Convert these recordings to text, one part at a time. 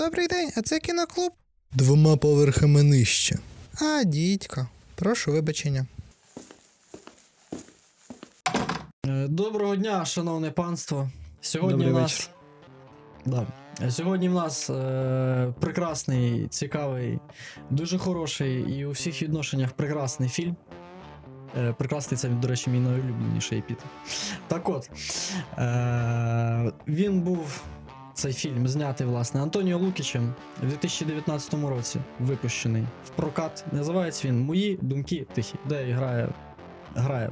Добрий день, а це кіноклуб? Двома поверхами нижче. А, дідько. Прошу вибачення. Е, Доброго дня, шановне панство. Сьогодні Добрий в нас. Да. Е, Сьогодні в нас е, прекрасний, цікавий, дуже хороший і у всіх відношеннях прекрасний фільм. Е, прекрасний це, до речі, мій найулюбленіший епіт. Так от. Е, він був. Цей фільм знятий, власне, Антоніо Лукічем в 2019 році випущений в прокат. Називається він Мої думки тихі, де грає, грає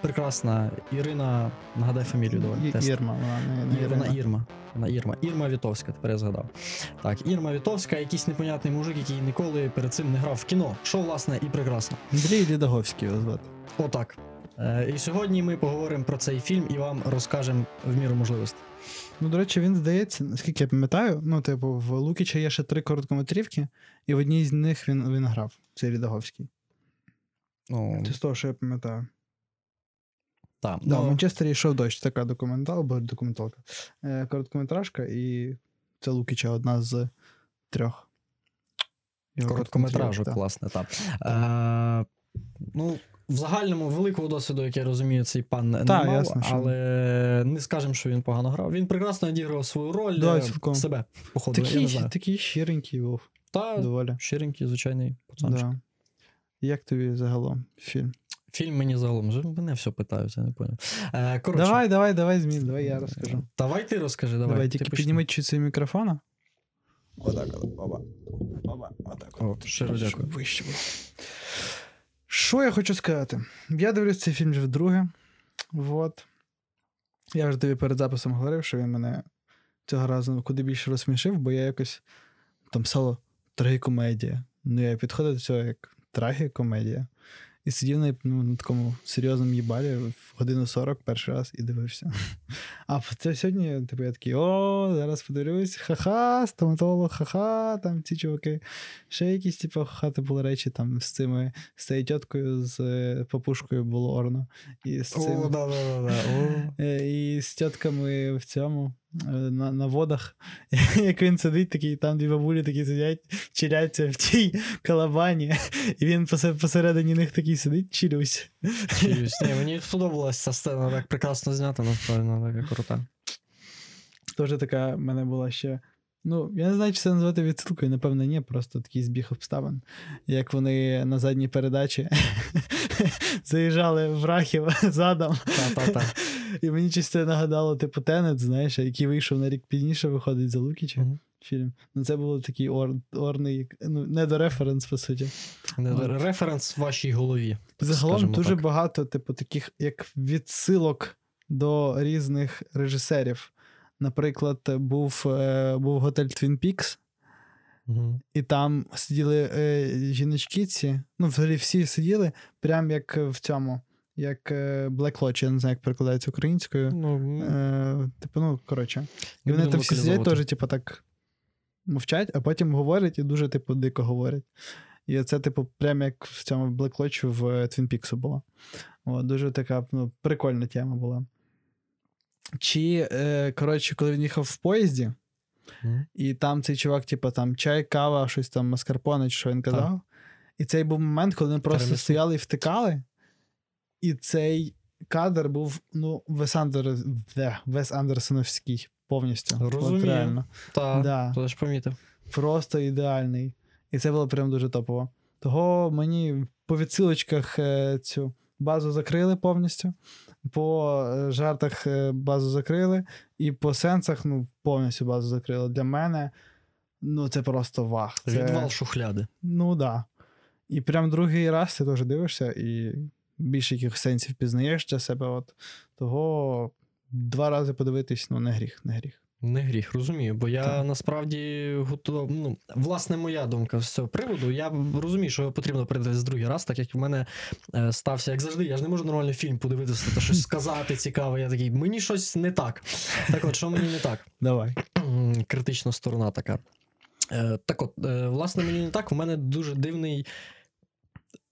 прекрасна Ірина. Нагадай фамілію давай. І- тест. Ірма, вона не, не Ірина. Ірма. Вона Ірма. Ірма Вітовська, тепер я згадав. Так, Ірма Вітовська, якийсь непонятний мужик, який ніколи перед цим не грав в кіно. Що, власне, і прекрасно. Андрій Лідаговський його звати. Отак. Е, і сьогодні ми поговоримо про цей фільм і вам розкажемо в міру можливостей. Ну, до речі, він здається, наскільки я пам'ятаю, ну, типу, в Лукіча є ще три короткометрівки, і в одній з них він, він грав. Цей Лідаговський. Ну, Це з того, що я пам'ятаю. так. Да, в Ну, Манчестері йшов дощ, така документал, бо документалка. Е, короткометражка, і це Лукіча одна з трьох. Короткометражок, власне, так. Е, ну, в загальному великого досвіду, як я розумію, цей пан не Та, мав, ясно, що- але не скажемо, що він погано грав. Він прекрасно відіграв свою роль Да, е, цілком. себе, походу, я не Такий, знаю. такий щиренький був, Та доволі. щиренький, звичайний пацанчик. Да. Як тобі загалом фільм? Фільм мені загалом вже мене все питають, я не поняв. Е, коротше, Давай, давай, давай, змін, давай я розкажу. Давай ти розкажи, давай. Давай, тільки підніми чуть мікрофона. Отак, от, оба. Оба, отак. О, щиро дякую. Вище. Що я хочу сказати? Я дивлюсь цей фільм вже вдруге. Вот. Я вже тобі перед записом говорив, що він мене цього разу куди більше розсмішив, бо я якось там писало трагікомедія. Ну, я підходив до цього як трагікомедія. І сидів на, ну, на такому серйозному їбалі в годину 40 перший раз і дивився. А це сьогодні, типу, я такий, о, зараз подивлюсь, ха-ха, стоматолог, ха-ха, там ці чуваки. Ще якісь, типу, ха-ха, були речі там з цими, з цією тіткою, з е, папушкою було орно. І з цим, О, да, да, да, да. О. е, і з тітками в цьому. Е, На, на водах, як він сидить, такий, там дві бабулі такі сидять, чиляться в тій калабані, і він посередині них такий сидить, чилюсь. Чиюсь. Ні, мені сподобалася ця сцена, так прекрасно знята, насправді, така крута. Теж така в мене була ще. Ну, я не знаю, чи це назвати відсилкою, напевно, ні, просто такий збіг обставин. Як вони на задній передачі заїжджали в Рахів задом. Та-та-та. І мені це нагадало, типу, Тенет, знаєш, який вийшов на рік пізніше, виходить за Лукіча Мгм. фільм. Ну, це був такий ор, орний, ну, недореференс, по суті. Не Референс в вашій голові. Загалом дуже так. багато, типу, таких як відсилок до різних режисерів. Наприклад, був, е, був готель Twin Peaks, Мгм. і там сиділи е, жіночки ці, ну, взагалі всі сиділи, прям як в цьому, як е, Black Lodge, я не знаю, як перекладається українською. Ну, Е, типу, ну, коротше. І вони там всі сидять, теж, типу, так мовчать, а потім говорять і дуже, типу, дико говорять. І це, типу, прям як в цьому Black Lodge в е, Twin Peaks було. О, дуже така ну, прикольна тема була. Чи, е, коротше, коли він їхав в поїзді, І там цей чувак, типу, там чай, кава, щось там маскарпоне, чи що він казав. І цей був момент, коли вони просто Перенесли. стояли і втикали, і цей кадр був, ну, Вес, Андер... де, Вес Андерсоновський повністю. Розумію. реально. Та, Да. то ж помітив. Просто ідеальний. І це було прям дуже топово. Того мені по відсилочках е, цю базу закрили повністю, по е, жартах е, базу закрили, і по сенсах ну, повністю базу закрили. Для мене ну, це просто вах. Це... Відвал шухляди. Ну да. І прям другий раз ти теж дивишся, і більше якихось сенсів пізнаєш для себе. От. Того два рази подивитись, ну, не гріх, не гріх. Не гріх, розумію, бо я Так. насправді готов. Ну, власне, моя думка з цього приводу. Я розумію, що потрібно передивитися другий раз, так як в мене е, стався, як завжди, я ж не можу нормально фільм подивитися та щось сказати цікаве. Я такий, мені щось не так. Так от, що мені не так? Давай. Критична сторона така. Е, так от, е, власне, мені не так. У мене дуже дивний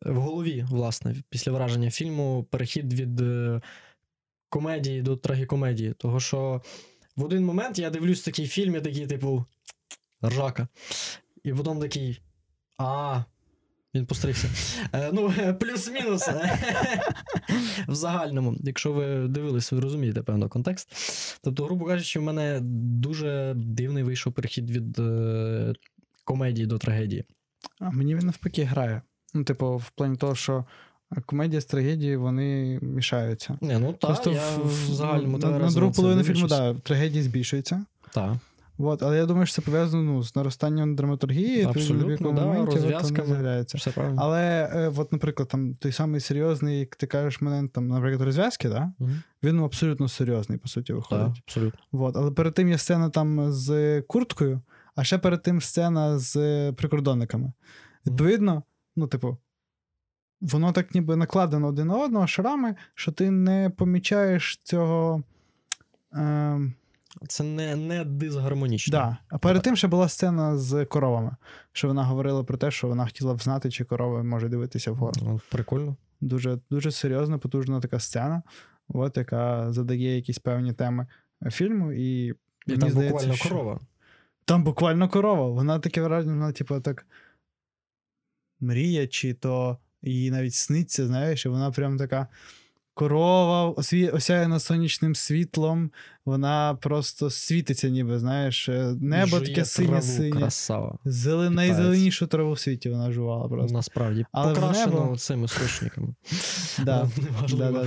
в голові, власне, після враження фільму перехід від е, комедії до трагікомедії. Того що в один момент я дивлюсь такий фільм, я такий, типу. ржака. І потім такий. А. Він постригся. Е, ну, плюс-мінус. в загальному, якщо ви дивились, ви розумієте певно контекст. Тобто, грубо кажучи, в мене дуже дивний вийшов перехід від е, комедії до трагедії. А мені він навпаки грає. Ну, типу, в плані того, що комедія з трагедією вони мішаються. Не, ну так, я в, в загальному на, на другу половину фільму, да, трагедії збільшуються. Так. От, але я думаю, що це пов'язано ну, з наростанням драматургії, Абсолютно, да, моменті, розв'язками. Все правильно. Але, е, от, наприклад, там той самий серйозний, як ти кажеш, момент, там, наприклад, розв'язки, да? Угу. він ну, абсолютно серйозний, по суті, виходить. Так, абсолютно. От, але перед тим є сцена там з курткою, а ще перед тим сцена з прикордонниками. Відповідно, ну, типу, воно так ніби накладено один на одного шрами, що ти не помічаєш цього. Е, Це не, не дисгармонічно. Да. А перед тим ще була сцена з коровами, що вона говорила про те, що вона хотіла б знати, чи корова може дивитися вгору. Ну, Прикольно. Дуже, дуже серйозна, потужна така сцена, от, яка задає якісь певні теми фільму. І, І мені там здається, буквально що- корова. Там буквально корова. Вона таке враження, вона, типу, так мріє, чи то їй навіть сниться, знаєш, і вона прям така корова, осві... осяяна сонячним світлом, вона просто світиться, ніби, знаєш, е, небо таке синє-синє. Зелен... Найзеленішу траву в світі вона жувала просто. Насправді. Але Покрашено небо- цими сушниками. Да. Да, да.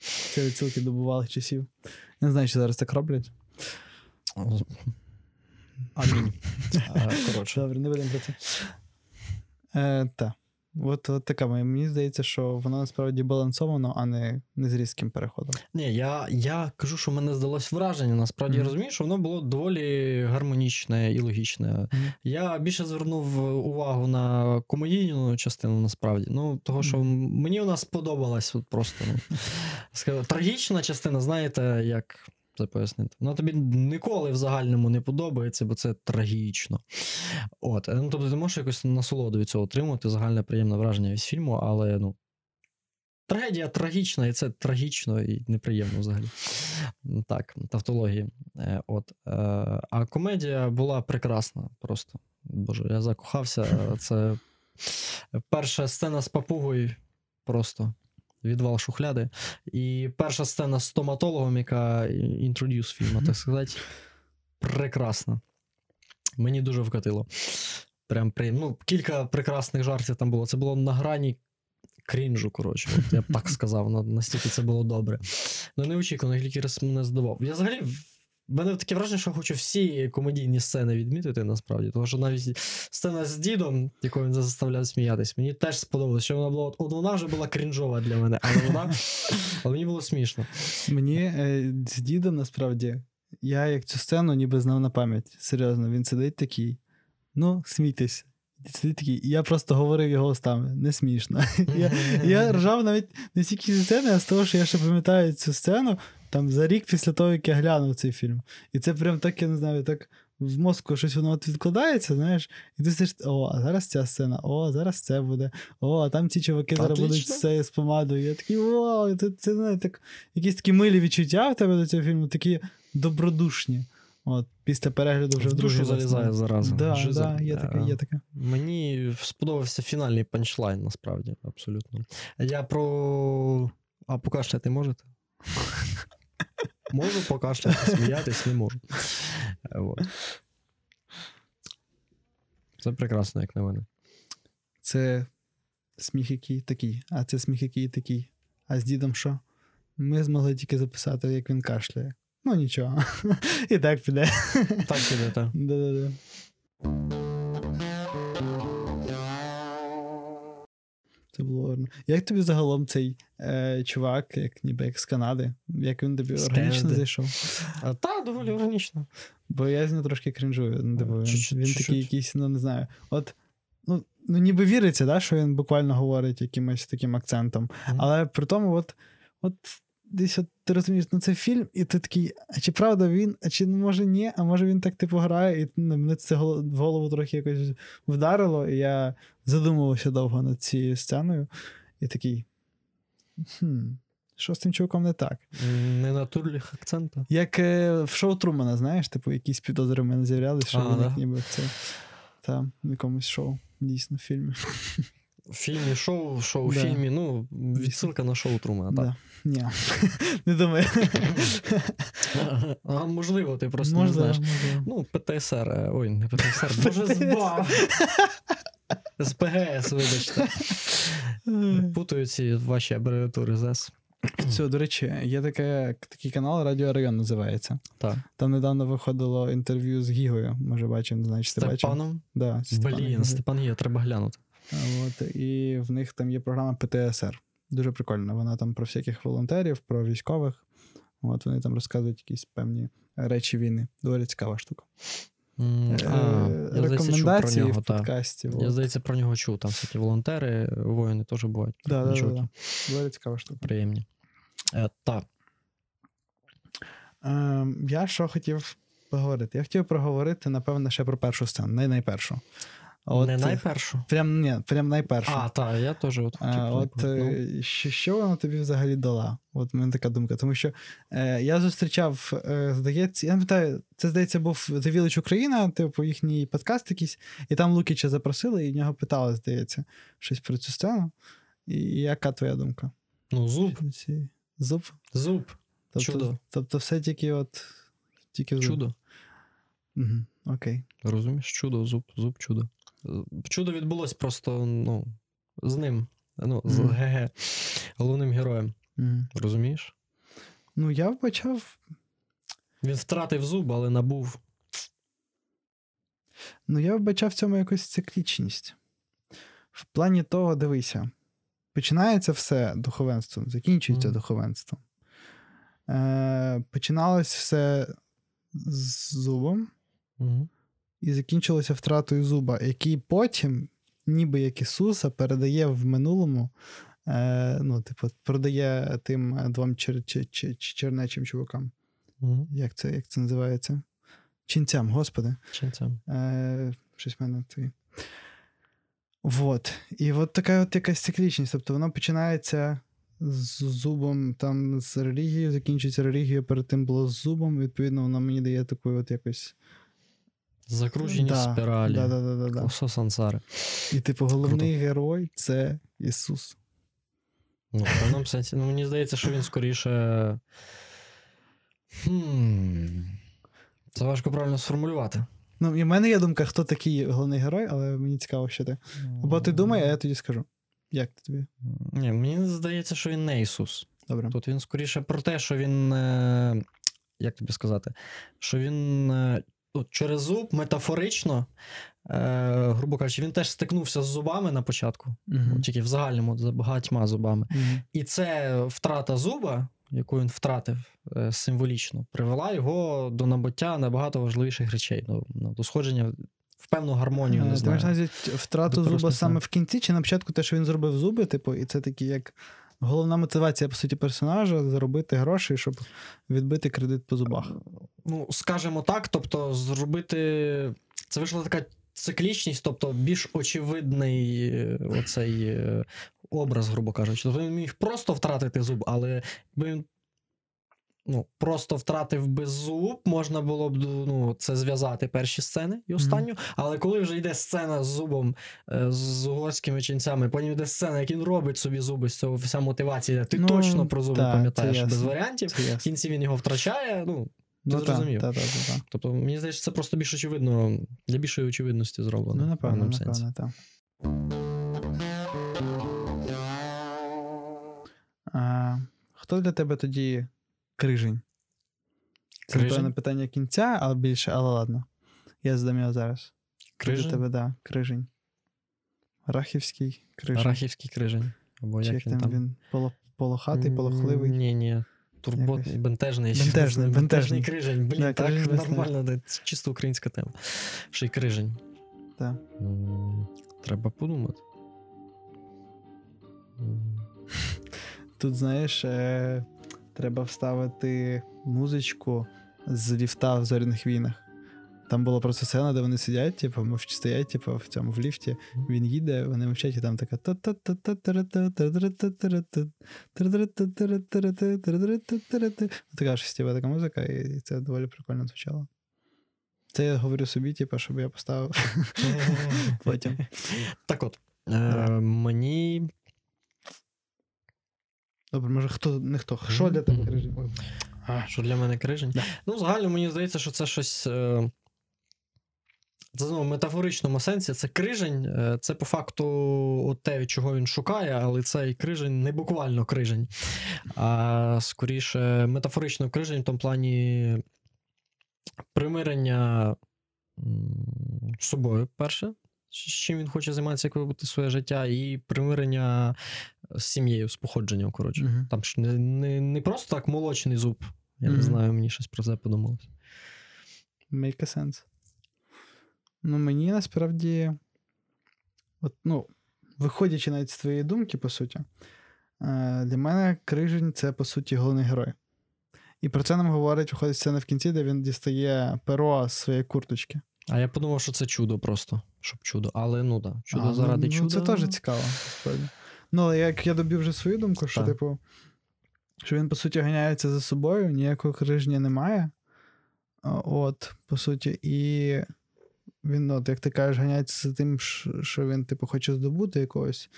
Це відсилки до бувалих часів. Не знаю, чи зараз так роблять. Амінь. Коротше. Добре, не будемо про це. Е, так. От, от така. Мені здається, що воно насправді балансовано, а не, не з різким переходом. Ні, я, я кажу, що мене здалось враження. Насправді я Мгм. розумію, що воно було доволі гармонічне і логічне. Мгм. Я більше звернув увагу на комедійну частину, насправді. Ну, того, що Мгм. мені вона сподобалась от просто. Ну, трагічна частина, знаєте, як це пояснити? Вона тобі ніколи в загальному не подобається, бо це трагічно. От, е, ну, тобто ти можеш якось насолоду від цього отримувати, загальне приємне враження від фільму, але ну. Трагедія трагічна, і це трагічно і неприємно взагалі. Так, тавтології. Е, От. Е, А комедія була прекрасна просто. Боже, я закохався. Це перша сцена з папугою просто. Відвал шухляди. І перша сцена з стоматологом, яка інтродюс фільму, так сказати. Прекрасна. Мені дуже вкатило. Прям при... ну, кілька прекрасних жартів там було. Це було на грані крінжу, коротше. От я б так сказав, настільки це було добре. Ну, неочікувано, тільки раз мене здивував. Я взагалі. Мене таке враження, що хочу всі комедійні сцени відмітити насправді. Тому що навіть сцена з дідом, яку він заставляв сміятись, мені теж сподобалося, що вона була. От вона вже була крінжова для мене, але вона. Але мені було смішно. Мені е, з дідом насправді, я як цю сцену ніби знав на пам'ять. Серйозно, він сидить такий. Ну, смійтесь. Сидить такий, я просто говорив його устами. Не смішно. Я, я ржав навіть не стільки зі сцени, а з того, що я ще пам'ятаю цю сцену там за рік після того, як я глянув цей фільм. І це прям так, я не знаю, так в мозку щось воно от відкладається, знаєш, і ти сидиш, о, а зараз ця сцена, о, зараз це буде, о, а там ці чуваки зараз будуть Отлично. з, помадою. Я такий, вау, це, це знаєш, так, якісь такі милі відчуття в тебе до цього фільму, такі добродушні. От, після перегляду вже В душу залізає зараза. Да, да, є таке, є таке. Мені сподобався фінальний панчлайн, насправді, абсолютно. Я про. А покашляти можете? Можу покашляти, сміятись не можу. Е, Вот. Це прекрасно, як на мене. Це сміх який такий, а це сміх який такий. А з дідом що? Ми змогли тільки записати, як він кашляє. Ну нічого. І так піде. Так піде, так. Да-да-да. Це було гарно. Як тобі загалом цей е, чувак, як ніби як з Канади, як він тобі органічно зайшов? А, та, доволі органічно. Бо я з нього трошки кринжую. Ну, типу, він, Чуть-чуть, він чуть-чуть. такий якийсь, ну не знаю. От, ну, ну ніби віриться, да, що він буквально говорить якимось таким акцентом. Але при тому, от, от десь от ти розумієш, ну це фільм, і ти такий, а чи правда він, а чи ну, може ні, а може він так типу грає, і ну, мене це в голову трохи якось вдарило, і я задумувався довго над цією сценою, і такий. Хм, Що з цим чуваком не так? Не на турліх акцента. Як е, в шоу Трумана, знаєш, типу, якісь підозри в мене з'являлись, що він да? ніби це там в якомусь шоу, дійсно, в фільмі. В фільмі шоу, шоу в Да. фільмі, ну, відсилка на шоу Трумана, так. Да. Ні, не думаю. А можливо, ти просто не знаєш. можливо. Ну, ПТСР, е, ой, не ПТСР, боже збав. СПГС, вибачте. Путаю ці ваші абревіатури ЗЕС. Все, до речі, є таке, такий канал Радіо Район називається. Так. Там недавно виходило інтерв'ю з Гігою. Може, бачив, не знаю, чи ти бачив. Степаном. Да, з Блін, Степан є, треба глянути. От, і в них там є програма ПТСР. Дуже прикольна. Вона там про всяких волонтерів, про військових. От вони там розказують якісь певні речі війни. Доволі цікава штука. Е, Рекомендації в подкасті. Я, здається, про нього чув. Там всякі волонтери, воїни теж бувають. Да, да, да, Доволі цікава штука. Приємні. Е, так. Е, я що хотів поговорити? Я хотів проговорити, напевно, ще про першу сцену, не найпершу. От, не е, найпершу. Прям, ні, прям найпершу. А, так, я теж от хотів. А, от ну, е, що, що вона тобі взагалі дала? От в мене така думка. Тому що е, я зустрічав, е, здається, я не пам'ятаю, це здається, був The Village Україна, типу їхній подкаст якийсь, і там Лукіча запросили, і в нього питали, здається, щось про цю сцену. І яка твоя думка? ну, зуб, Зуб? зуб, Тобто, Чудо. Тобто все тільки от. Тільки в зуб. чудо. Угу, окей. Розумієш? Чудо, зуб, зуб, чудо. Чудо відбулось просто, ну, з ним. Ну, з Мгм. ГГ, головним героєм. Угу. Розумієш? Ну, я вбачав. Він втратив зуб, але набув. Ну, я вбачав в цьому якусь циклічність. В плані того, дивися, починається все духовенством, закінчується Мгм. духовенством. Е, починалось все з зубом Угу. І закінчилося втратою зуба, який потім, ніби як Ісуса, передає в минулому. Е, ну, типу, продає тим двом чер- чер- чер- чернечим чувакам. Угу. Як це, як це називається? Ченцям, господи. Чинцям. Е, щось в мене твій. Вот. І от така от якась циклічність. Тобто воно починається з зубом, там з релігією, закінчується релігією, перед тим було з зубом. Відповідно, воно мені дає таку от якось. Закружені Да, спіралі. Да, да, да, да, да. Колесо сансари. І, типу, головний герой це Ісус. Ну, в певному сенсі. Ну, мені здається, що він скоріше. Хм. Це важко правильно сформулювати. Ну, і в мене є думка, хто такий головний герой, але мені цікаво, що ти. Або ти думай, а я тоді скажу. Як тобі? Ні, мені здається, що він не Ісус. Добре. Тут він скоріше про те, що він. е, Як тобі сказати? Що він е, от, через зуб метафорично, е, грубо кажучи, він теж стикнувся з зубами на початку, Угу. тільки в загальному, з багатьма зубами. І це втрата зуба, яку він втратив е, символічно, привела його до набуття набагато важливіших речей, до, ну, до сходження в певну гармонію. Не Ти знаю. втрату зуба саме в кінці, чи на початку те, що він зробив зуби, типу, і це такі як головна мотивація, по суті, персонажа заробити гроші, щоб відбити кредит по зубах. ну, скажімо так, тобто зробити. Це вийшла така циклічність, тобто більш очевидний е, оцей е, образ, грубо кажучи. Тобто він міг просто втратити зуб, але він. Ну, просто втратив би зуб, можна було б ну, це зв'язати перші сцени і останню. Але коли вже йде сцена з зубом, е, з угорськими ченцями, потім йде сцена, як він робить собі зуби, з цього вся мотивація. Ти Ну, точно про зуби так, пам'ятаєш без ясно. варіантів. В кінці він його втрачає. Ну, Ну, зрозумів. так, так, так. Тобто, мені здається, це просто більш очевидно, для більшої очевидності зроблено. Ну, напевно, напевно, так. Хто для тебе тоді крижень? Це Крижень? напевно питання кінця, але більше, але ладно. Я задам його зараз. Крижень? Тебе, да, крижень. Рахівський крижень. Арахівський крижень. Або Чи як він там, там. він поло, полохатий, полохливий. Ні, ні. Турботний, Якось. бентежний. Бентежний, бентежний. крижень. Блін, Да, так крижень нормально, да, це чисто українська тема. Ще й крижень. Так. Треба подумати. Тут, знаєш, е, треба вставити музичку з ліфта в зоряних війнах. Там була просто сцена, де вони сидять, типу, мовчки стоять, типу, в цьому в ліфті. Він їде, вони мовчать, і там така. Така ж типу, така музика, і це доволі прикольно звучало. Це я говорю собі, типу, щоб я поставив потім. Так от, е, мені Добре, може, хто не хто. Що для тебе крижень? Ой. А, Що для мене крижень? Да. Ну, загально мені здається, що це щось. е, Це знову в метафоричному сенсі. Це крижень, е, це по факту от те, від чого він шукає, але цей крижень не буквально крижень, а скоріше метафорично крижень в тому плані примирення з собою, перше, чим він хоче займатися, як вибути своє життя, і примирення з сім'єю, з походженням, коротше. Мгм. Там ж не, не, не просто так молочний зуб. Я не знаю, мені щось про це подумалось. Make a sense. Ну, мені насправді, от, ну, виходячи навіть з твоєї думки, по суті, е, для мене крижень це, по суті, головний герой. І про це нам говорить, виходить сцена в кінці, де він дістає перо з своєї курточки. А я подумав, що це чудо просто, щоб чудо. Але ну так, чудо А, заради ну, чуда. Це теж цікаво, насправді. Ну, але як я добив вже свою думку, що, Так. типу, що він, по суті, ганяється за собою, ніякого крижня немає. От, по суті, і він, от, як ти кажеш, ганяється за тим, що він, типу, хоче здобути якогось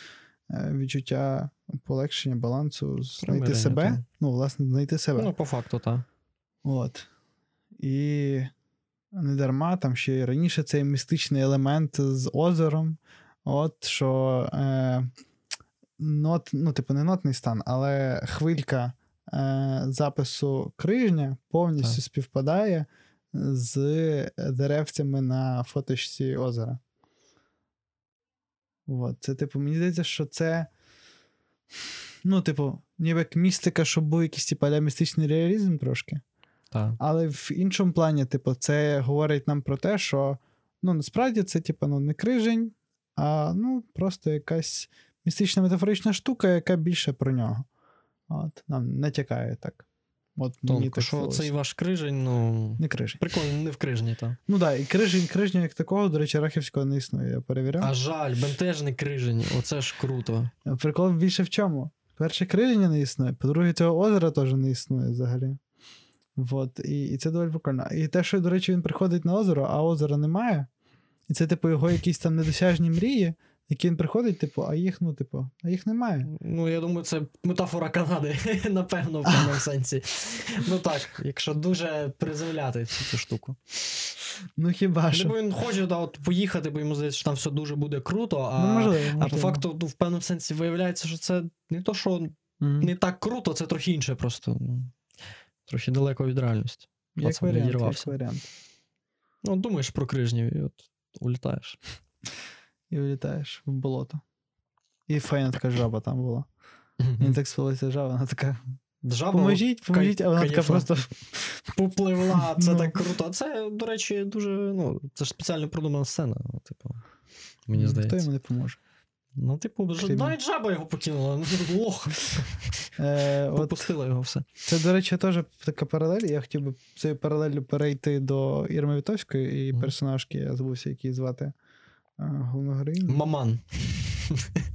е, відчуття полегшення, балансу, знайти Примирення, себе. так. Ну, власне, знайти себе. Ну, по факту, так. От. І не дарма, там ще й раніше цей містичний елемент з озером. От що е, нот, ну, типу, не нотний стан, але хвилька е, запису крижня повністю Так. співпадає з деревцями на фоточці озера. От. Це, типу, мені здається, що це. Ну, типу, ніби як містика, щоб був якийсь типу, містичний реалізм трошки. Так. Але в іншому плані, типу, це говорить нам про те, що ну, насправді це, типу, ну, не крижень, а ну, просто якась містична метафорична штука, яка більше про нього. От, нам натякає так. От мені Тонко, так що цей ваш крижень, ну. Не крижень. Прикольно, не в крижні, так. Ну так, і крижень, крижня як такого, до речі, рахівського не існує, я перевіряв. А жаль, бентежний крижень, оце ж круто. Прикол більше в чому? Перше, криження не існує, по-друге, цього озера теж не існує взагалі. Вот. І, і це доволі прикольно. І те, що, до речі, він приходить на озеро, а озера немає. І це, типу, його якісь там недосяжні мрії, які він приходить, типу, а їх, ну, типу, а їх немає. Ну, я думаю, це метафора Канади, напевно, в певному сенсі. Ну так, якщо дуже приземляти цю, цю штуку. Ну хіба що? Бо він хоче да, от, поїхати, бо йому здається, що там все дуже буде круто, а, ну, можливо, а по факту ну, в певному сенсі виявляється, що це не то, що Мгм. не так круто, це трохи інше просто. Трохи далеко від реальності. як варіант, як варіант. Ну, думаєш про крижнів і от улітаєш. І вилітаєш в болото. І файна така жаба там була. Мені так спалася жаба, вона така. Жаба Поможіть, поможіть, а вона така просто. попливла, це Ну. так круто. Це, до речі, дуже. Ну, це ж спеціально продумана сцена. Типу, мені Хто йому не поможе? Ну, типу, навіть жаба його покинула. Ну, лох. Е, Попустила його все. Це, до речі, теж така паралель. Я хотів би цією паралеллю перейти до Ірми Вітовської і персонажки, я забувся, який звати головну героїню. Маман.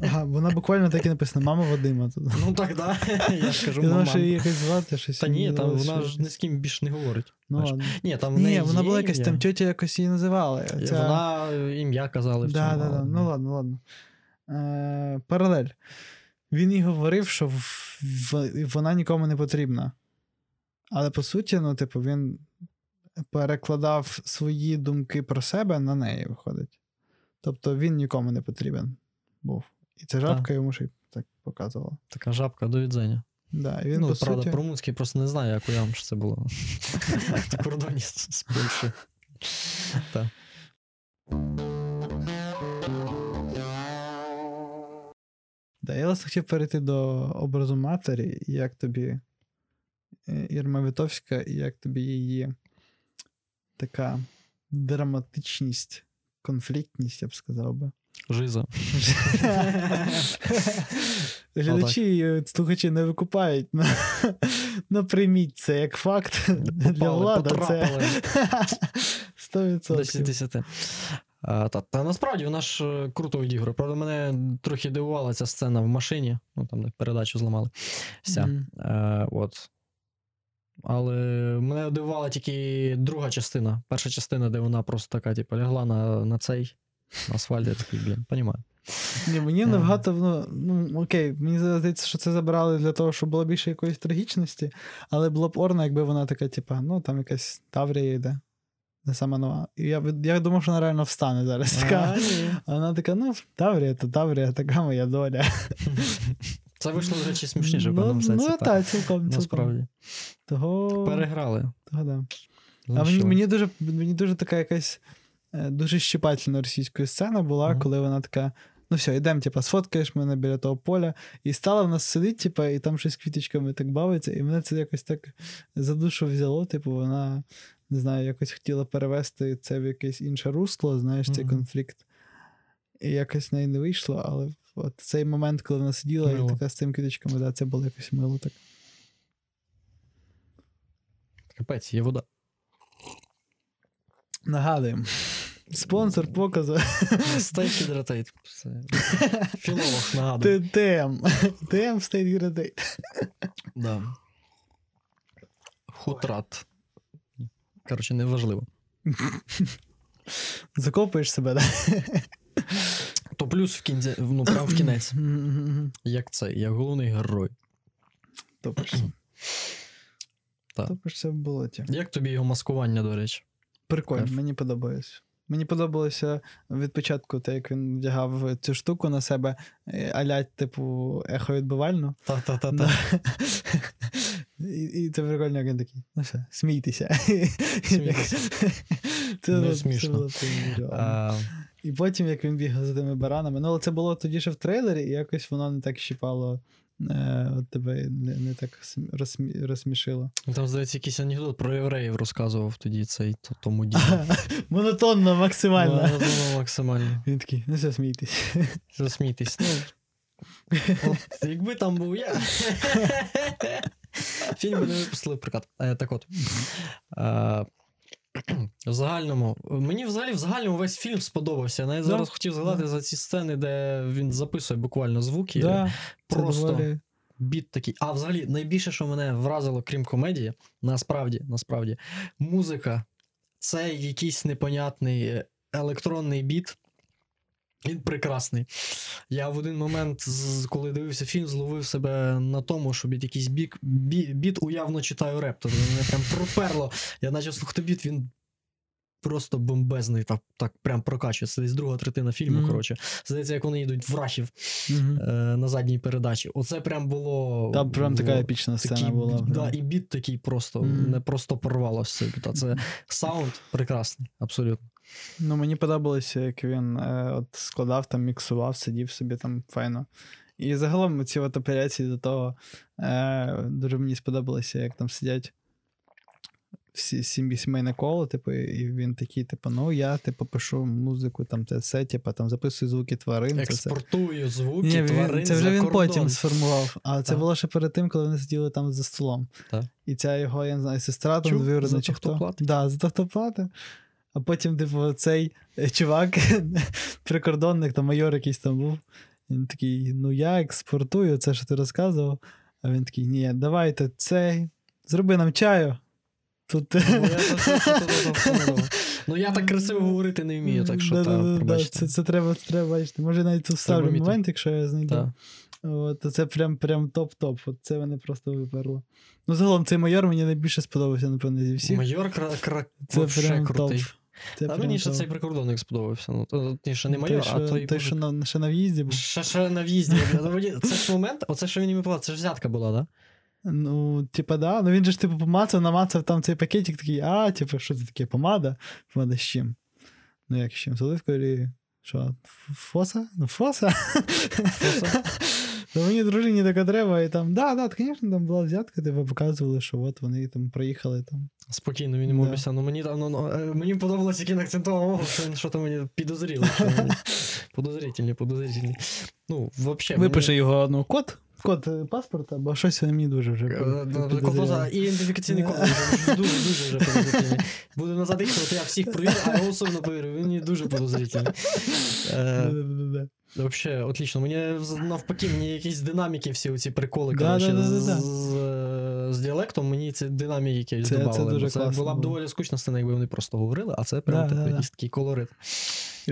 Ага, вона буквально так і написана: Мама Вадима тут. Ну так, да. Я ж кажу, Я що її маман. якось звати щось. Та ні, там вона ж ні з ким більше не говорить. Ну Ні, там Ні, вона була якась там тьотя якось її називали. Вона е, ім'я казали в Да, цьому. да, да. Ну ладно, ладно. Е, паралель. Він і говорив, що в- в- вона нікому не потрібна. Але по суті, ну, типу, він перекладав свої думки про себе на неї, виходить. Тобто він нікому не потрібен був. І ця жабка йому ще й так показувала. Така жабка до відзення. Да, він, ну, по правда, суті, про Муцький просто не знаю, як уявно, що це було в кордоні з з Польщею. Так. Да, я власне хотів перейти до образу матері, як тобі е, Ірма Вітовська, і як тобі її така драматичність, конфліктність, я б сказав би. Жиза. Глядачі і слухачі не викупають. Ну, ну прийміть це як факт для влади. Це потрапили. 100%. 10 10. А, та, та насправді вона ж е, круто відігрує. Правда, мене трохи дивувала ця сцена в машині, ну там де передачу зламали. Вся. Мгм. Е, от. Але мене дивувала тільки друга частина. Перша частина, де вона просто така, типу, лягла на, на цей на асфальт, я такий, блін, понімаю. Ні, мені Ага. набагато, ну, ну окей, мені здається, що це забирали для того, щоб було більше якоїсь трагічності, але було б орно, якби вона така, типа, ну там якась Таврія йде. Не сама нова. І я, я думав, що вона реально встане зараз. Така. А, вона така, ну, Таврія, то Таврія, така моя доля. Це вийшло, до речі, смішніше в ну, певному сенсі. Ну, так. цілком, цілком. Насправді. Того, Переграли. того да. А Ну, мені, мені, дуже, мені дуже така якась е, дуже щепательна російською сцена була, Мгм. коли вона така. Ну все, йдемо, типа, сфоткаєш мене біля того поля. І стала в нас сидить, типа, і там щось квіточками так бавиться, і мене це якось так за душу взяло. Типу, вона не знаю, якось хотіла перевести це в якесь інше русло, знаєш, цей Мгм. конфлікт. І якось в неї не вийшло, але от цей момент, коли вона сиділа Мило. і така з цими квіточками, да, це було якось мило так. Капець, є вода. Нагадуємо. Спонсор показу hydrated. Це Філолог нагадує. ТМ. ТМ State Gradate. Да. Хутрат. Коротше, неважливо. Закопуєш себе, да? То плюс в кінці, ну, прям в кінець. Як це, як головний герой. Топишся. Топишся в болоті. Як тобі його маскування, до речі? Прикольно, Кайф. мені подобається. Мені подобалося від початку, те, як він вдягав цю штуку на себе, е, аля, типу, еховідбивальну. Та-та-та-та. І, і це прикольно, як він такий. Ну все, смійтеся. Смійтеся. Це, Ну, смішно. А, І потім, як він бігав за тими баранами. Ну, але це було тоді ще в трейлері, і якось воно не так щіпало. Е, от тебе не, не так розсмі, розсмішило. Там, здається, якийсь анекдот про євреїв розказував тоді цей тому дію. Монотонно, максимально. Думав, максимально. Він такий, ну все, смійтесь. Засмійтесь. Ну, якби там був я. Фільм не випустили в прокат. Е, так от. Е, в загальному. Мені взагалі в загальному весь фільм сподобався. Я навіть Да, зараз хотів згадати да. за ці сцени, де він записує буквально звуки. Да, просто доволі- біт такий. А взагалі, найбільше, що мене вразило, крім комедії, насправді, насправді, музика це якийсь непонятний електронний біт. Він прекрасний. Я в один момент, коли дивився фільм, зловив себе на тому, що під якийсь бік, бі, біт уявно читаю реп. Тобто мене прям проперло. Я почав слухати біт, він просто бомбезний, так, так прям прокачує. Це десь друга третина фільму. Мгм. Коротше, здається, як вони йдуть в рахів Мгм. е, на задній передачі. Оце прям було. Там прям така епічна сцена такий, була. Да, і біт такий просто Мгм. не просто порвалося. Це саунд прекрасний, абсолютно. Ну, мені подобалося, як він е, от складав, там, міксував, сидів собі там файно. І загалом ці от операції до того е, дуже мені сподобалося, як там сидять всі сім'ї сімейне коло, типу, і він такий, типу, ну я типу пишу музику, там те все, типу, там записую звуки тварин. Це все. Звуки, Ні, він- тварин це вже за він кордон. потім сформував. А це Так. було ще перед тим, коли вони сиділи там за столом. Так. І ця його, я не знаю, сестра там За чи то, хто хто. платить. Да, за то, хто платить. А потім, типу, цей е, чувак, прикордонник, там майор якийсь там був. Він такий: ну я експортую це, що ти розказував. А він такий: ні, давайте цей, зроби нам чаю. Тут. Ну, я Ну я так красиво говорити не вмію, так що та. Це, це, треба, це треба бачити. Може, навіть тут ставлю вміти. момент, якщо я знайду. От, це прям, прям топ-топ. От це мене просто виперло. Ну, загалом, цей майор мені найбільше сподобався, напевно, зі всіх. Майор кра, кра, це прям крутий. топ. Це А мені ще цей прикордонник сподобався. Ну, то- не майор, а той. той, що на, ще на в'їзді був. Ще, ще на в'їзді. Ну, Це ж момент, оце що він їм платив, це ж взятка була, так? Ну, типа, да. Ну він же ж типу помацав, намацав там цей пакетик такий, а, типу, що це таке? Помада? Помада з чим? Ну, як з чим? З оливкою що? Фоса? Ну, фоса. Фоса. Ну, мені дружині така треба, і там, да, да, звісно, там була взятка, типу, показували, що от вони там проїхали там. Спокійно, він йому Да. обіцяв. Ну мені там ну, ну, е, мені подобалось, як він акцентував що він що то мені підозріло. Подозрительні, подозрительні. Ну, взагалі. Випише його ну, код, код е, паспорта, бо щось мені дуже вже. Е, і ідентифікаційний код дуже дуже вже подозрительний. Буду назад їхати, я всіх провірю, а особливо повірю, він мені дуже подозрительний. Вообще, отлично. Мені навпаки, мені якісь динаміки, всі ці приколи, Да, коротше, да, да, да, з, діалектом, мені ці динаміки Це- це дуже це класно була б доволі скучна сцена, якби вони просто говорили, а це прям Да, да, да. такий колорит.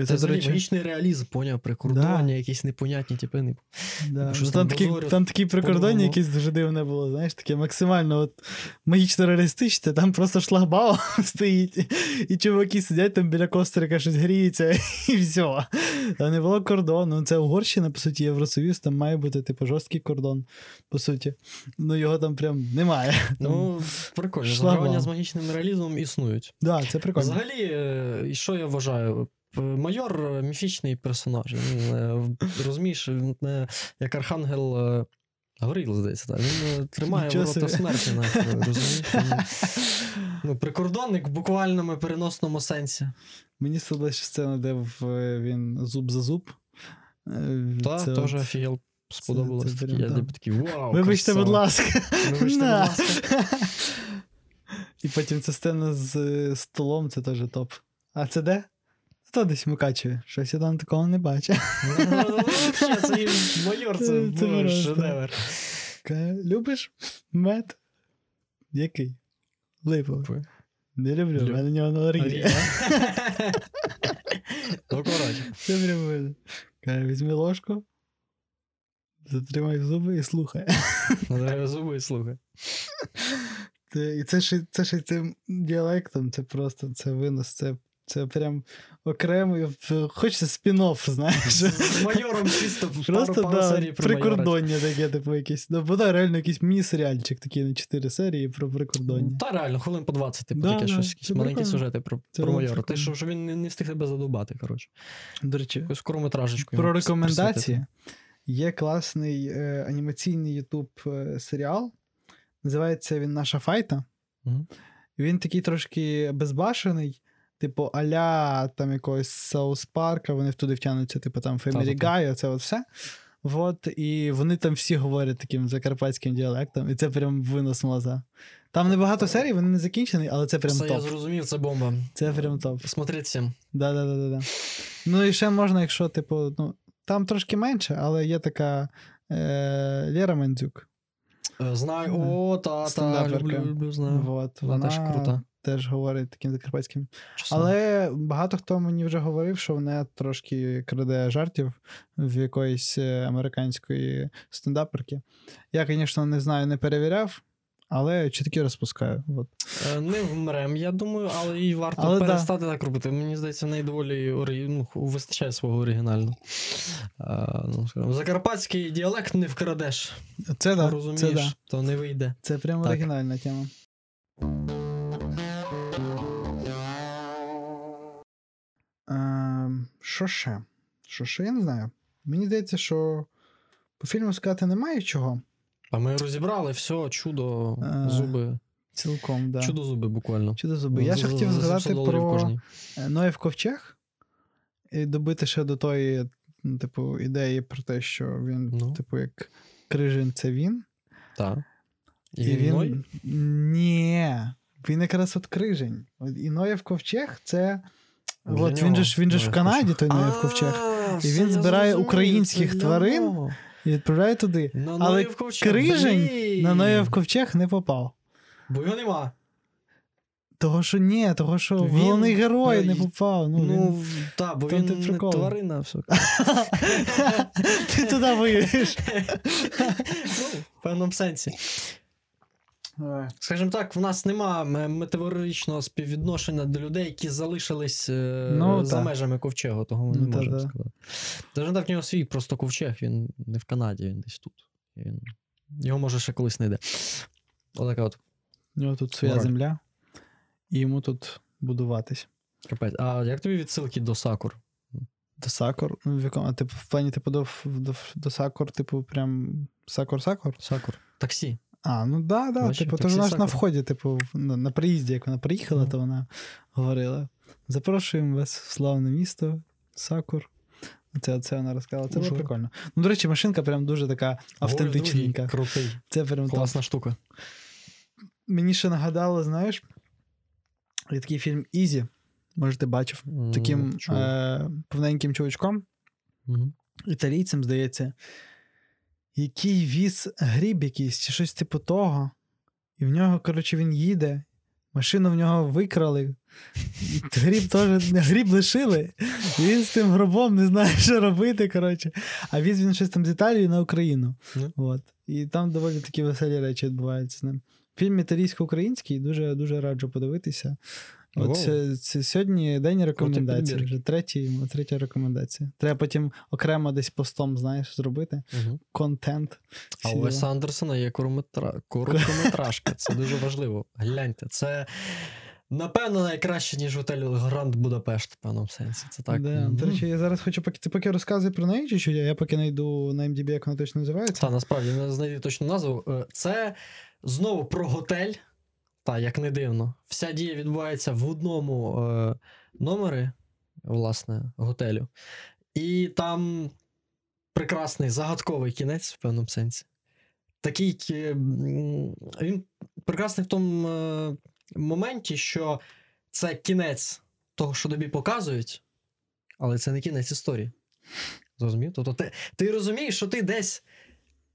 Це, Це, речі, магічний реалізм, поняв, прикордоння, якісь непонятні типи. не- Да. Щось Ну, там там, такі, дозорів там такі прикордоння по-другому. дуже дивне було, знаєш, таке максимально от, магічно реалістичне, там просто шлагбаум стоїть, і, чуваки сидять там біля кострика, щось гріється, і все. Там не було кордону. Це Угорщина, по суті, Євросоюз, там має бути типу жорсткий кордон, по суті. Ну його там прям немає. Ну, прикольно. Загравання з магічним реалізмом існують. Да, це прикольно. Взагалі, е, що я вважаю? Майор е, міфічний персонаж. Він, е, розумієш, е, як архангел. Гаврил, здається, так. Він тримає Нічого ворота собі. смерті, розумієш? Ну, прикордонник в буквальному переносному сенсі. Мені сподобалася сцена, де він зуб за зуб. Та, це теж от- офігел сподобалось. це я там. типу такий, вау, Вибачте, красава. будь ласка. Вибачте, будь ласка. І потім ця сцена з столом, це теж топ. А це де? Це десь в Щось я там такого не бачу. Ну, ну, Це майор, це шедевр. Любиш мед? Який? Липовий. Не люблю, в мене нього алергія. Ну, коротше. Це. Каже, візьми ложку, затримай зуби і слухай. Надо зуби і слухай. Це, і це ще, це ще цим діалектом, це просто це винос, це, це прям окремо. в- Хочеться спін-офф, знаєш. З майором чисто пару, Просто пару да, про прикордоння таке, типу, якесь. Ну, бо да, реально якийсь міні-серіальчик такий на 4 серії про прикордоння. Та реально, хвилин по 20, типу, Да, таке да, щось, якісь це маленькі прикольно. сюжети про, Це про майора. Ти що, що він не, не встиг тебе задубати, коротше. До речі, Якусь корометражечку. про рекомендації присвятити. є класний е, анімаційний Ютуб е, серіал. Називається він Наша файта. Мгм. Він такий трошки безбашений, типу, аля там якогось Саус Парка, вони туди втягнуться, типу там Family Guy, оце от все. Вот, і вони там всі говорять таким закарпатським діалектом, і це прям винос моза. Там небагато серій, вони не закінчені, але це прям Все, я зрозумів, це бомба. Це прям топ. Смотреть всім. Да, да, да, да, да. Ну і ще можна, якщо, типу, ну, там трошки менше, але є така е, Лера Мандзюк. Е, Знаю, о, та, та, люблю, люблю, знаю. Вот, Вона вона теж крута. Теж говорить таким закарпатським. Чесно. Але багато хто мені вже говорив, що вона трошки краде жартів в якоїсь е, американської стендаперки. Я, звісно, не знаю, не перевіряв, але чітки розпускаю. От. Е, Не вмрем, я думаю, але і варто Але да. перестати так робити. Мені здається, в неї доволі ори... ну, вистачає свого оригінального. Ну, закарпатський діалект не вкрадеш. Це да, розумієш, це да. то не вийде. Це прям Так. оригінальна тема. Що ще? Що ще? Я не знаю. Мені здається, що по фільму сказати немає чого. А ми розібрали все, чудо, Е, зуби. Цілком, да. Чудо зуби буквально. Чудо зуби. Я ще хотів згадати про е, Ноєв ковчег і добити ще до тої, типу, ідеї про те, що він, Ну. типу, як крижин це він. Так. І, він, Ной? Ні. Він якраз от крижень. І Ноєв ковчег це. От він же ж він же ж в Канаді, той Ноєв ковчег. І він збирає українських тварин. І відправляє туди. Але крижень блін. На Ноєв ковчег не попав. Бо його нема. Того, що ні, того, що Він- головний герой не попав. Ну, Ну, він... так, бо там він ти не тварина, все. Ти туди виїдеш. ну, в певному сенсі. Скажімо так, в нас нема м- метафоричного співвідношення до людей, які залишились е, Ну, за та. межами ковчегу, того ми Ну, не можемо сказати. Даже так в нього свій просто ковчег, він не в Канаді, він десь тут. Він... Його може ще колись знайде. Отака от У нього тут своя Мораль. земля, і йому тут будуватись. капець. А як тобі відсилки до Сакур? До Сакур. Ну, в якому, а, типу, в плані, типу, до, до, до Сакур, типу, прям Сакур-Сакур? Сакур. Таксі. А, ну да, да. Бачиш, типу, то ж вона ж на вході, типу, на, на приїзді, як вона приїхала, Ну. то вона говорила: Запрошуємо вас в славне місто, Сакур. Це, це вона розказала. Це було прикольно. Ну, до речі, машинка прям дуже така автентичненька. Крутий. Це прям. Класна штука. Мені ще нагадало, знаєш, є такий фільм Ізі. Може, ти бачив, таким М, е- повненьким чувачком, Мгм. італійцем, здається, який віз гріб якийсь, чи щось типу того. І в нього, коротше, він їде, машину в нього викрали. Гріб теж гріб лишили. І він з тим гробом не знає, що робити. коротше. А віз він щось там з Італії на Україну. Ну. От. І там доволі такі веселі речі відбуваються з ним. Фільм італійсько-український, дуже дуже раджу подивитися. От сьогодні день рекомендацій. Вже третій, третя рекомендація. Треба потім окремо десь постом, знаєш, зробити. Мгм. Контент. А у Веса. Андерсона є короткометражка. Це дуже важливо. Гляньте, це. Напевно, найкраще, ніж готель Гранд Будапешт, в певному сенсі. Це так. Да. До речі, я зараз хочу, поки ти поки розказуй про неї, чи що я, я поки знайду на MDB, як вона точно називається. Та, насправді не знайду точну назву. Е, Це знову про готель. Та, як не дивно. Вся дія відбувається в одному е, номері, власне, готелю. І там прекрасний загадковий кінець в певному сенсі. Такий. Він прекрасний в тому е, моменті, що це кінець того, що тобі показують, але це не кінець історії. Зрозумів? Тобто ти, ти розумієш, що ти десь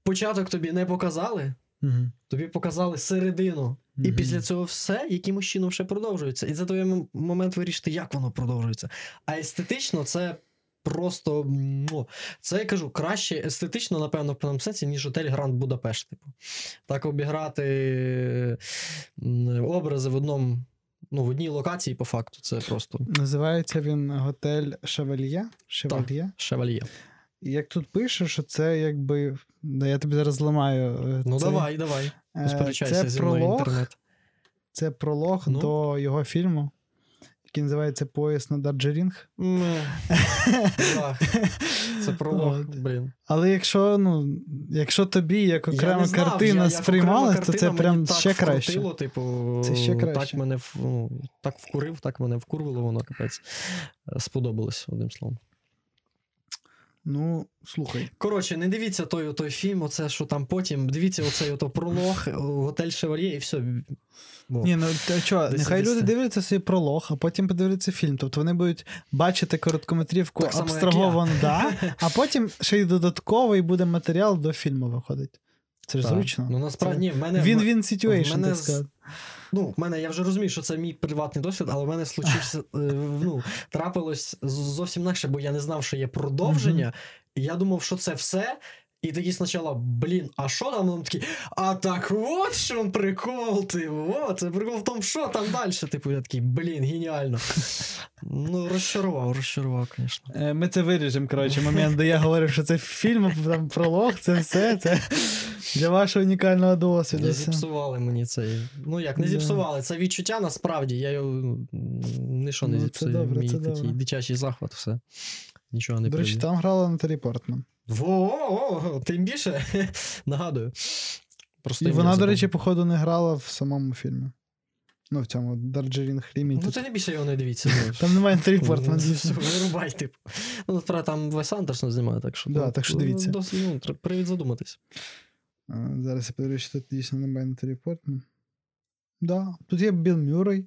початок тобі не показали, Угу. тобі показали середину. І Мгм. після цього все якимось чином ще продовжується. І це той момент вирішити, як воно продовжується. А естетично це просто. ну, Це я кажу, краще естетично, напевно, в певному сенсі, ніж готель Гранд Будапешт. Типу. Так обіграти образи в одному. Ну, в одній локації, по факту, це просто Називається він готель Шевельє. Шевельє. шевальє. І як тут пише, що це якби. Я тобі зараз зламаю. е, Ну, це, давай, давай. Е, Посперечайся зі мною пролог, інтернет. це пролог Ну. до його фільму, який називається Поїзд на Дарджерінг. Це пролог, блін. Але якщо, ну, якщо тобі як окрема знав, картина сприймалась, то це прям ще краще. вкрутило, типу, Це ще Так мене ну, так вкурив, так мене вкурвило, воно капець. Е, Сподобалось, одним словом. Ну, слухай. Коротше, не дивіться той, той фільм, оце що там потім. Дивіться оцей ото пролог, е, готель Шевальє, і все. Бо- Ні, ну Десь нехай десь люди дивляться свій пролог, а потім подивляться фільм. Тобто вони будуть бачити короткометрівку абстраговано, да, а потім ще й додатковий буде матеріал до фільму виходить. Це ж Так. зручно. Ну насправді Це ні, в мене. Він-він в situation, мене так сказати. Ну, в мене я вже розумію, що це мій приватний досвід, але в мене случився, е, ну, трапилось зовсім інакше, бо я не знав, що є продовження. І я думав, що це все. І тоді спочатку, блін, а що там? Вони такі, а так от що он прикол, ти, о, це прикол в тому, що там далі. Типу, я такий, блін, геніально. Ну, розчарував, розчарував, звісно. Е, Ми це виріжемо, коротше, момент, де я говорив, що це фільм, там пролог, це все. Це для вашого унікального досвіду. Не зіпсували мені цей. Ну як, не зіпсували. Це відчуття насправді. Я його ніщо не Ну, це зіпсую. добре, Мій це такий добре. дитячий захват, все. Нічого не До речі, там грала Наталі Портман. Во, тим більше нагадую. Просто І вона, до речі, походу, не грала в самому фільмі. Ну, в цьому Darjeeling Limited. Ну, це не більше його не дивіться. ну. Там немає Портман, Ну, Вирубай, типу. Ну, насправді там Вес Андерсон знімає, так що. Да, ну, так що дивіться. Досить, ну, привід задуматись. А, Зараз я подивлюся, що тут дійсно немає Наталі Портман. Да, тут є Білл Мюррей,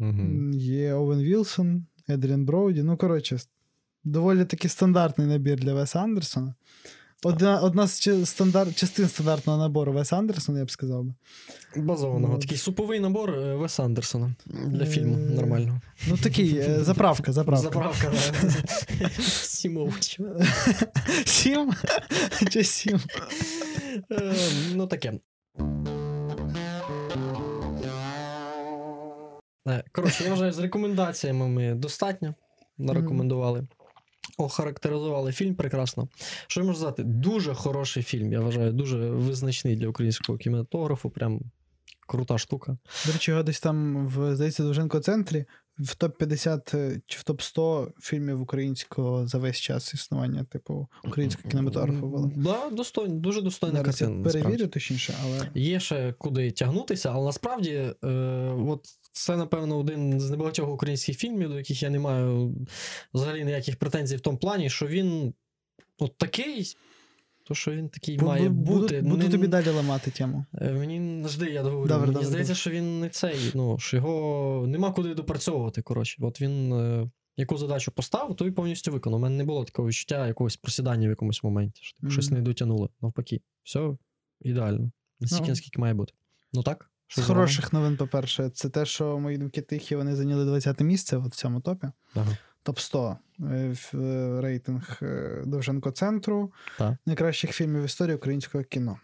м, є Овен Вілсон, Едріан Броуді. Ну, коротше, доволі таки стандартний набір для Веса Андерсона. Одна, одна з чи- стандар, частин стандартного набору Веса Андерсона, я б сказав би. Базованого. Ну, Такий суповий набор е, Веса Андерсона для фільму Е, нормального. Ну, такий, е, заправка, заправка. Заправка, да. Сімович. Сім? Чи сім? Ну, таке. Коротше, я вважаю, з рекомендаціями ми достатньо нарекомендували. Охарактеризували фільм прекрасно. Що я можу сказати? Дуже хороший фільм, я вважаю, дуже визначний для українського кінематографу. Прям крута штука. До речі, його десь там в, здається, Довженко центрі в топ-50 е, чи в топ-100 фільмів українського за весь час існування, типу, українського кінематографу. Да, достойно, дуже достойна картина. перевірю точніше, але. Є ще куди тягнутися, але насправді, е, от це, напевно, один з небагатьох українських фільмів, до яких я не маю взагалі ніяких претензій в тому плані, що він от такий, то що він такий Бу- має буду, бути. буду Не- тобі далі ламати тему. Е, Мені завжди я говорю, Добре, мені добре, здається, добре. що він не цей, ну, що його нема куди допрацьовувати. Коротше, от він е, яку задачу поставив, то і повністю виконав. У мене не було такого відчуття якогось просідання в якомусь моменті, що типу, щось не дотягнуло. Навпаки, все ідеально. Настільки, Ну. наскільки має бути. Ну так? З хороших новин, по-перше, це те, що мої думки тихі, вони зайняли 20 місце от в цьому топі. Ага. Топ 100 е, в е, рейтинг е, Довженко центру найкращих фільмів в історії українського кіно.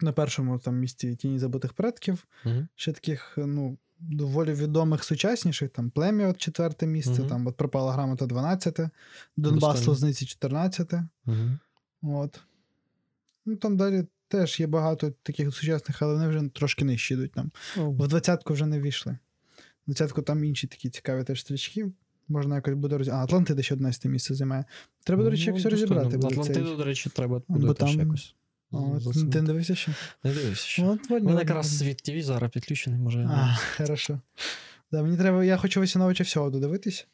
На першому там місці Тіні забутих предків. Мгм. Ще таких, е, ну, доволі відомих сучасніших, там Плем'я, от четверте місце, Мгм. там от пропала грамота 12, Донбас. Лозниці 14. Мгм. От. Ну, там далі теж є багато таких сучасних, але вони вже трошки нижче йдуть там. Ну, В двадцятку вже не війшли. В двадцятку там інші такі цікаві теж стрічки. Можна якось буде роз... А, Атлантида ще 11 місце займає. Треба, до речі, ну, якось достойно. розібрати. Атлантиду, цей. до речі, треба Бо буде там- якось. О, ти не дивився ще? Не дивився ще. От, вольно, мене якраз від ТВ зараз підключений, може. А, хорошо. Да, мені треба, я хочу Васіновича всього додивитись,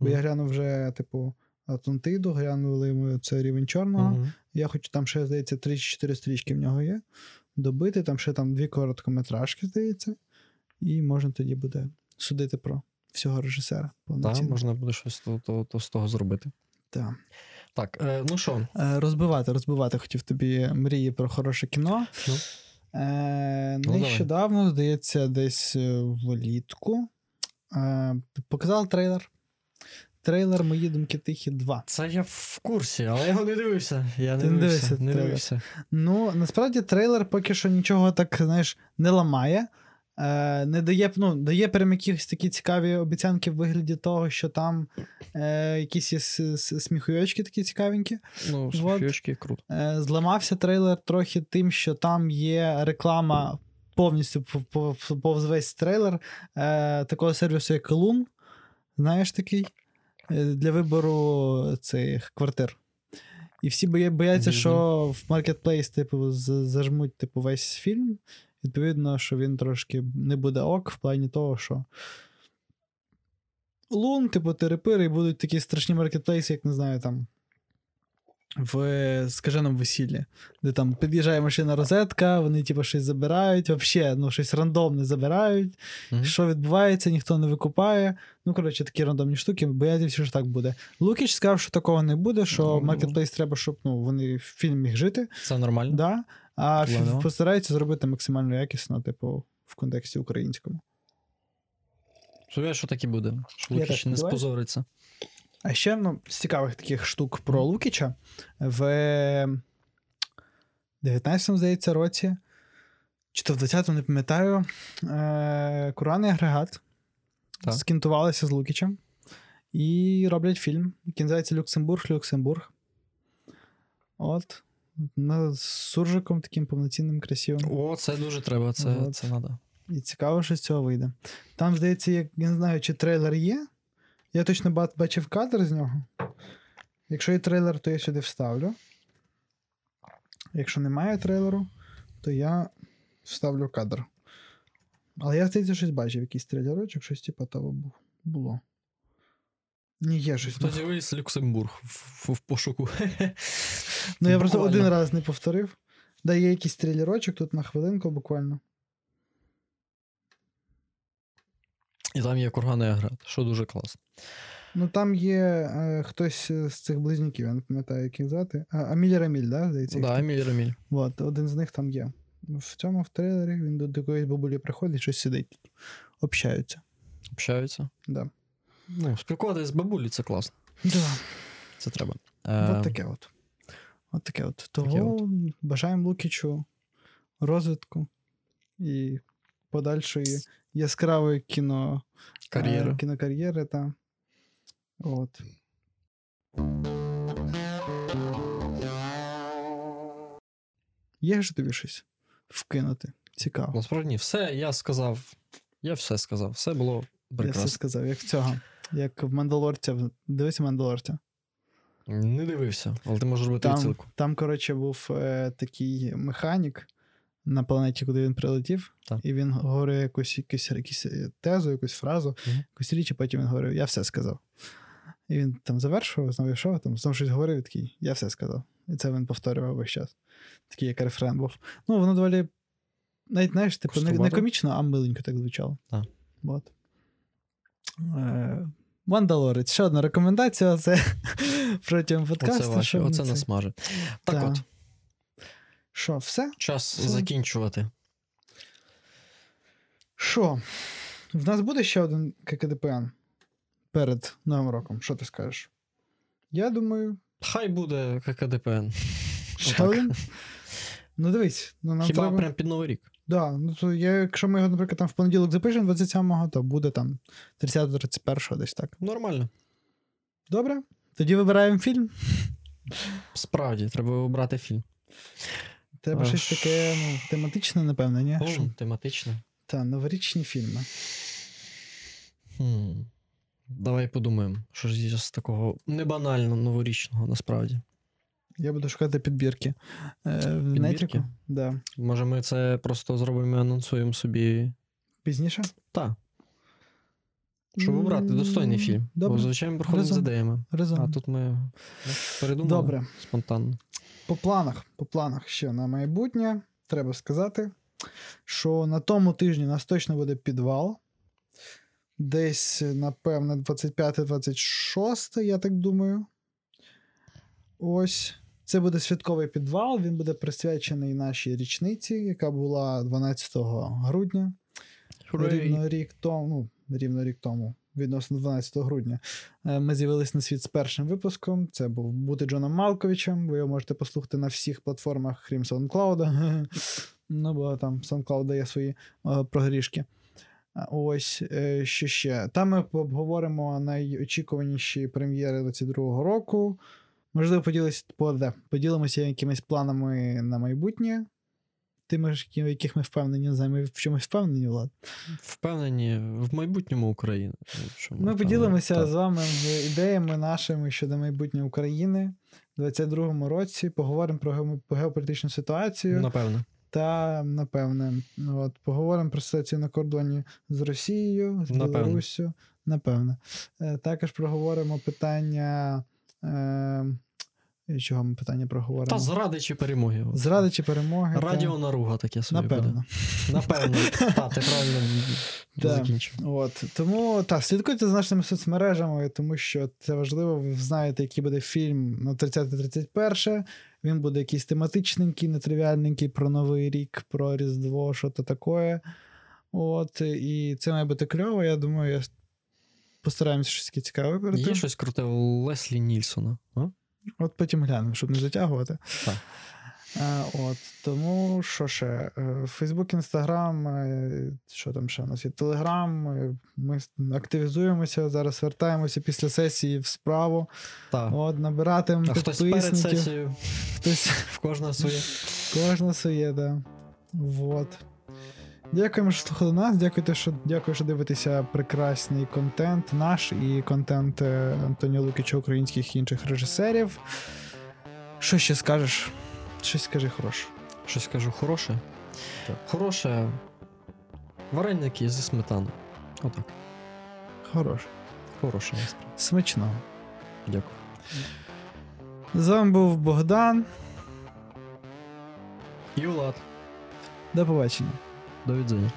бо Мгм. я глянув вже, типу, Атлантиду, глянули ми це рівень чорного. Мгм. Я хочу, там ще, здається, 3-4 стрічки в нього є. Добити, там ще там дві короткометражки, здається. І можна тоді буде судити про всього режисера. Так, можна буде щось то, то, то з того зробити. Так. Так, е, ну що, Е, Розбивати, розбивати хотів тобі мрії про хороше кіно. Ну. Е, давай. нещодавно, здається, десь е, влітку. Е, показав трейлер. Трейлер Мої думки тихі 2. це я в курсі, але я його не дивився. Я не Ти не дивився. дивився Не дивився. Ну, насправді, трейлер поки що нічого так, знаєш, не ламає. Е, не дає, ну, дає прям якісь такі цікаві обіцянки в вигляді того, що там е, якісь є сміхуйочки такі цікавенькі. Ну, Вот. круто. Е, Зламався трейлер трохи тим, що там є реклама повністю пов- пов- повз весь трейлер е, такого сервісу, як Лун. Знаєш такий? Е, Для вибору цих квартир. І всі боя- бояться, що в маркетплейс, типу, зажмуть типу, весь фільм. Відповідно, що він трошки не буде ок в плані того, що. Лун, типу, терепири, і будуть такі страшні маркетплейси, як не знаю, там. В скаженому весіллі, де там під'їжджає машина розетка, вони типу щось забирають, взагалі, ну, щось рандомне забирають. Мгм. Що відбувається, ніхто не викупає. Ну, коротше, такі рандомні штуки, бояться, що так буде. Лукіч сказав, що такого не буде, що маркетплейс треба, щоб ну, вони фільм міг жити. Це нормально. Да? А фі- постараються зробити максимально якісно, типу, в контексті українському. Що так і буде. Що Я Лукіч не спозориться. А ще ну, з цікавих таких штук про Лукіча в 19-му, здається, році, чи то в 20-му, не пам'ятаю, е- куранний агрегат Так. скінтувалися з Лукічем і роблять фільм, який називається Люксембург, Люксембург. От. На, з суржиком таким повноцінним, красивим. О, це дуже треба, це, це треба. І цікаво, що з цього вийде. Там, здається, як, я не знаю, чи трейлер є. Я точно бачив кадр з нього. Якщо є трейлер, то я сюди вставлю. Якщо немає трейлеру, то я вставлю кадр. Але я, здається, щось бачив, якийсь трейлерочок, щось типу того було. Ні, є щось. Тоді виїзд Люксембург в, в пошуку. Ну, я просто один раз не повторив. Да, є якийсь трейлерочок тут на хвилинку буквально. І там є курганий аград, що дуже класно. Ну, там є е, хтось з цих близнюків, я не пам'ятаю, як їх звати. А, Аміль Раміль, да, здається? Да, так? Еміль Раміль. От, один з них там є. В цьому в трейлері він до, якоїсь бабулі приходить, щось сидить. Общаються. Общаються. Да. Ну, спілкуватися з бабулі це класно. Да. Це треба. От Е, таке от. От таке от. Таке Того бажаємо Лукічу розвитку і подальшої яскравої кіно е, кінокар'єри. Та. От. Є ж тобі щось вкинути? Цікаво. Насправді ні, все я сказав. Я все сказав. Все було Я все сказав, як в цього. Як в Мандалорця. Дивися Мандалорця. Не дивився, але ти можеш робити Там, відсилку. там коротше, був е, такий механік на планеті, куди він прилетів, Так. і він говорив якусь, якусь, якусь тезу, якусь фразу, Мгм. якусь річ, і потім він говорив, я все сказав. І він там завершував, знову йшов, там знову щось говорив, і такий, я все сказав. І це він повторював весь час. Такий, як рефрен був. Ну, воно доволі, навіть, знаєш, типу, не, не комічно, а миленько так звучало. Так. От. Е, Мандалорець. Ще одна рекомендація. Це протягом подкасту. Оце, ваше, оце це. насмаже. Так Так. от, Що, все? час Все. закінчувати. Що? В нас буде ще один ККДПН перед Новим роком. Що ти скажеш? Я думаю, Хай буде ККДПН. ще один. Ну дивись, ну нам Хіба треба. прям під Новий рік. Да, ну то я, якщо ми його, наприклад, там в понеділок запишемо 27-го, то буде там 30-31 десь так. Нормально. Добре? Тоді вибираємо фільм. Справді, треба обрати фільм. Треба А, щось таке ну, тематичне, напевне, ні? О, Що? тематично. Та, новорічні фільми. Хм. Давай подумаємо, що ж є з такого небанально новорічного насправді. Я буду шукати підбірки. Е, Підбірки? Да. Може, ми це просто зробимо і анонсуємо собі. Пізніше? Так. Щоб обрати достойний фільм. Добре. Бо, звичайно, приходимо з ідеями. А тут ми передумали Добре. спонтанно. По планах, по планах ще на майбутнє треба сказати, що на тому тижні у нас точно буде підвал. Десь, напевне, 25-26, я так думаю. Ось. Це буде святковий підвал. Він буде присвячений нашій річниці, яка була 12 грудня. Рівно рік тому, ну, рівно рік тому, відносно 12 грудня, е, ми з'явились на світ з першим випуском. Це був бути Джоном Малковичем. Ви його можете послухати на всіх платформах, крім SoundCloud. Ну, бо там SoundCloud дає свої е, прогрішки. Ось е, що ще. Там ми обговоримо найочікуваніші прем'єри 22-го року. Можливо, поділись, поде- поділимося якимись планами на майбутнє. Тими в яких ми впевнені, не знаю, ми в чомусь впевнені, Влад. Впевнені в майбутньому України. Що Ми поділимося так. з вами в- ідеями нашими щодо майбутнього України у 2022 році. Поговоримо про геополітичну ситуацію Напевно. та, напевне, от, поговоримо про ситуацію на кордоні з Росією, з. Білоруссю. Напевне. Е, Також проговоримо питання. Е, чого ми питання проговоримо? Та зради чи перемоги. Зради чи перемоги? та- Радіо наруга таке собі Напевно. буде. Напевно. Так, ти правильно закінчив. От тому так, слідкуйте за нашими соцмережами, тому що це важливо. Ви знаєте, який буде фільм на 30-31. Він буде якийсь тематичненький, нетривіальненький про Новий рік, про Різдво, що то таке. От, і це має бути кльово. Я думаю, я постараємося щось цікаве вибрати. Є щось круте у Леслі Нільсона. А? От потім глянемо, щоб не затягувати. Так. От, тому що ще? Е, Фейсбук, Інстаграм, е, що там ще у нас є? Телеграм. е, Ми активізуємося, зараз вертаємося після сесії в справу. Так. От, набиратимемо А хтось перед сесією, Хтось в кожного своє. кожна своє, да. Вот. Дякуємо, що слухали нас. Дякуйте, що, дякую, що дивитеся прекрасний контент наш і контент е, Антоніо Лукіча, українських і інших режисерів. Що ще скажеш? Щось скажи хороше. Щось скажу хороше. Так. Хороше. Вареники зі сметаною. Отак. Хороше. Хороше. Смачного. Дякую. З вами був Богдан. І Влад. До побачення. До відзення.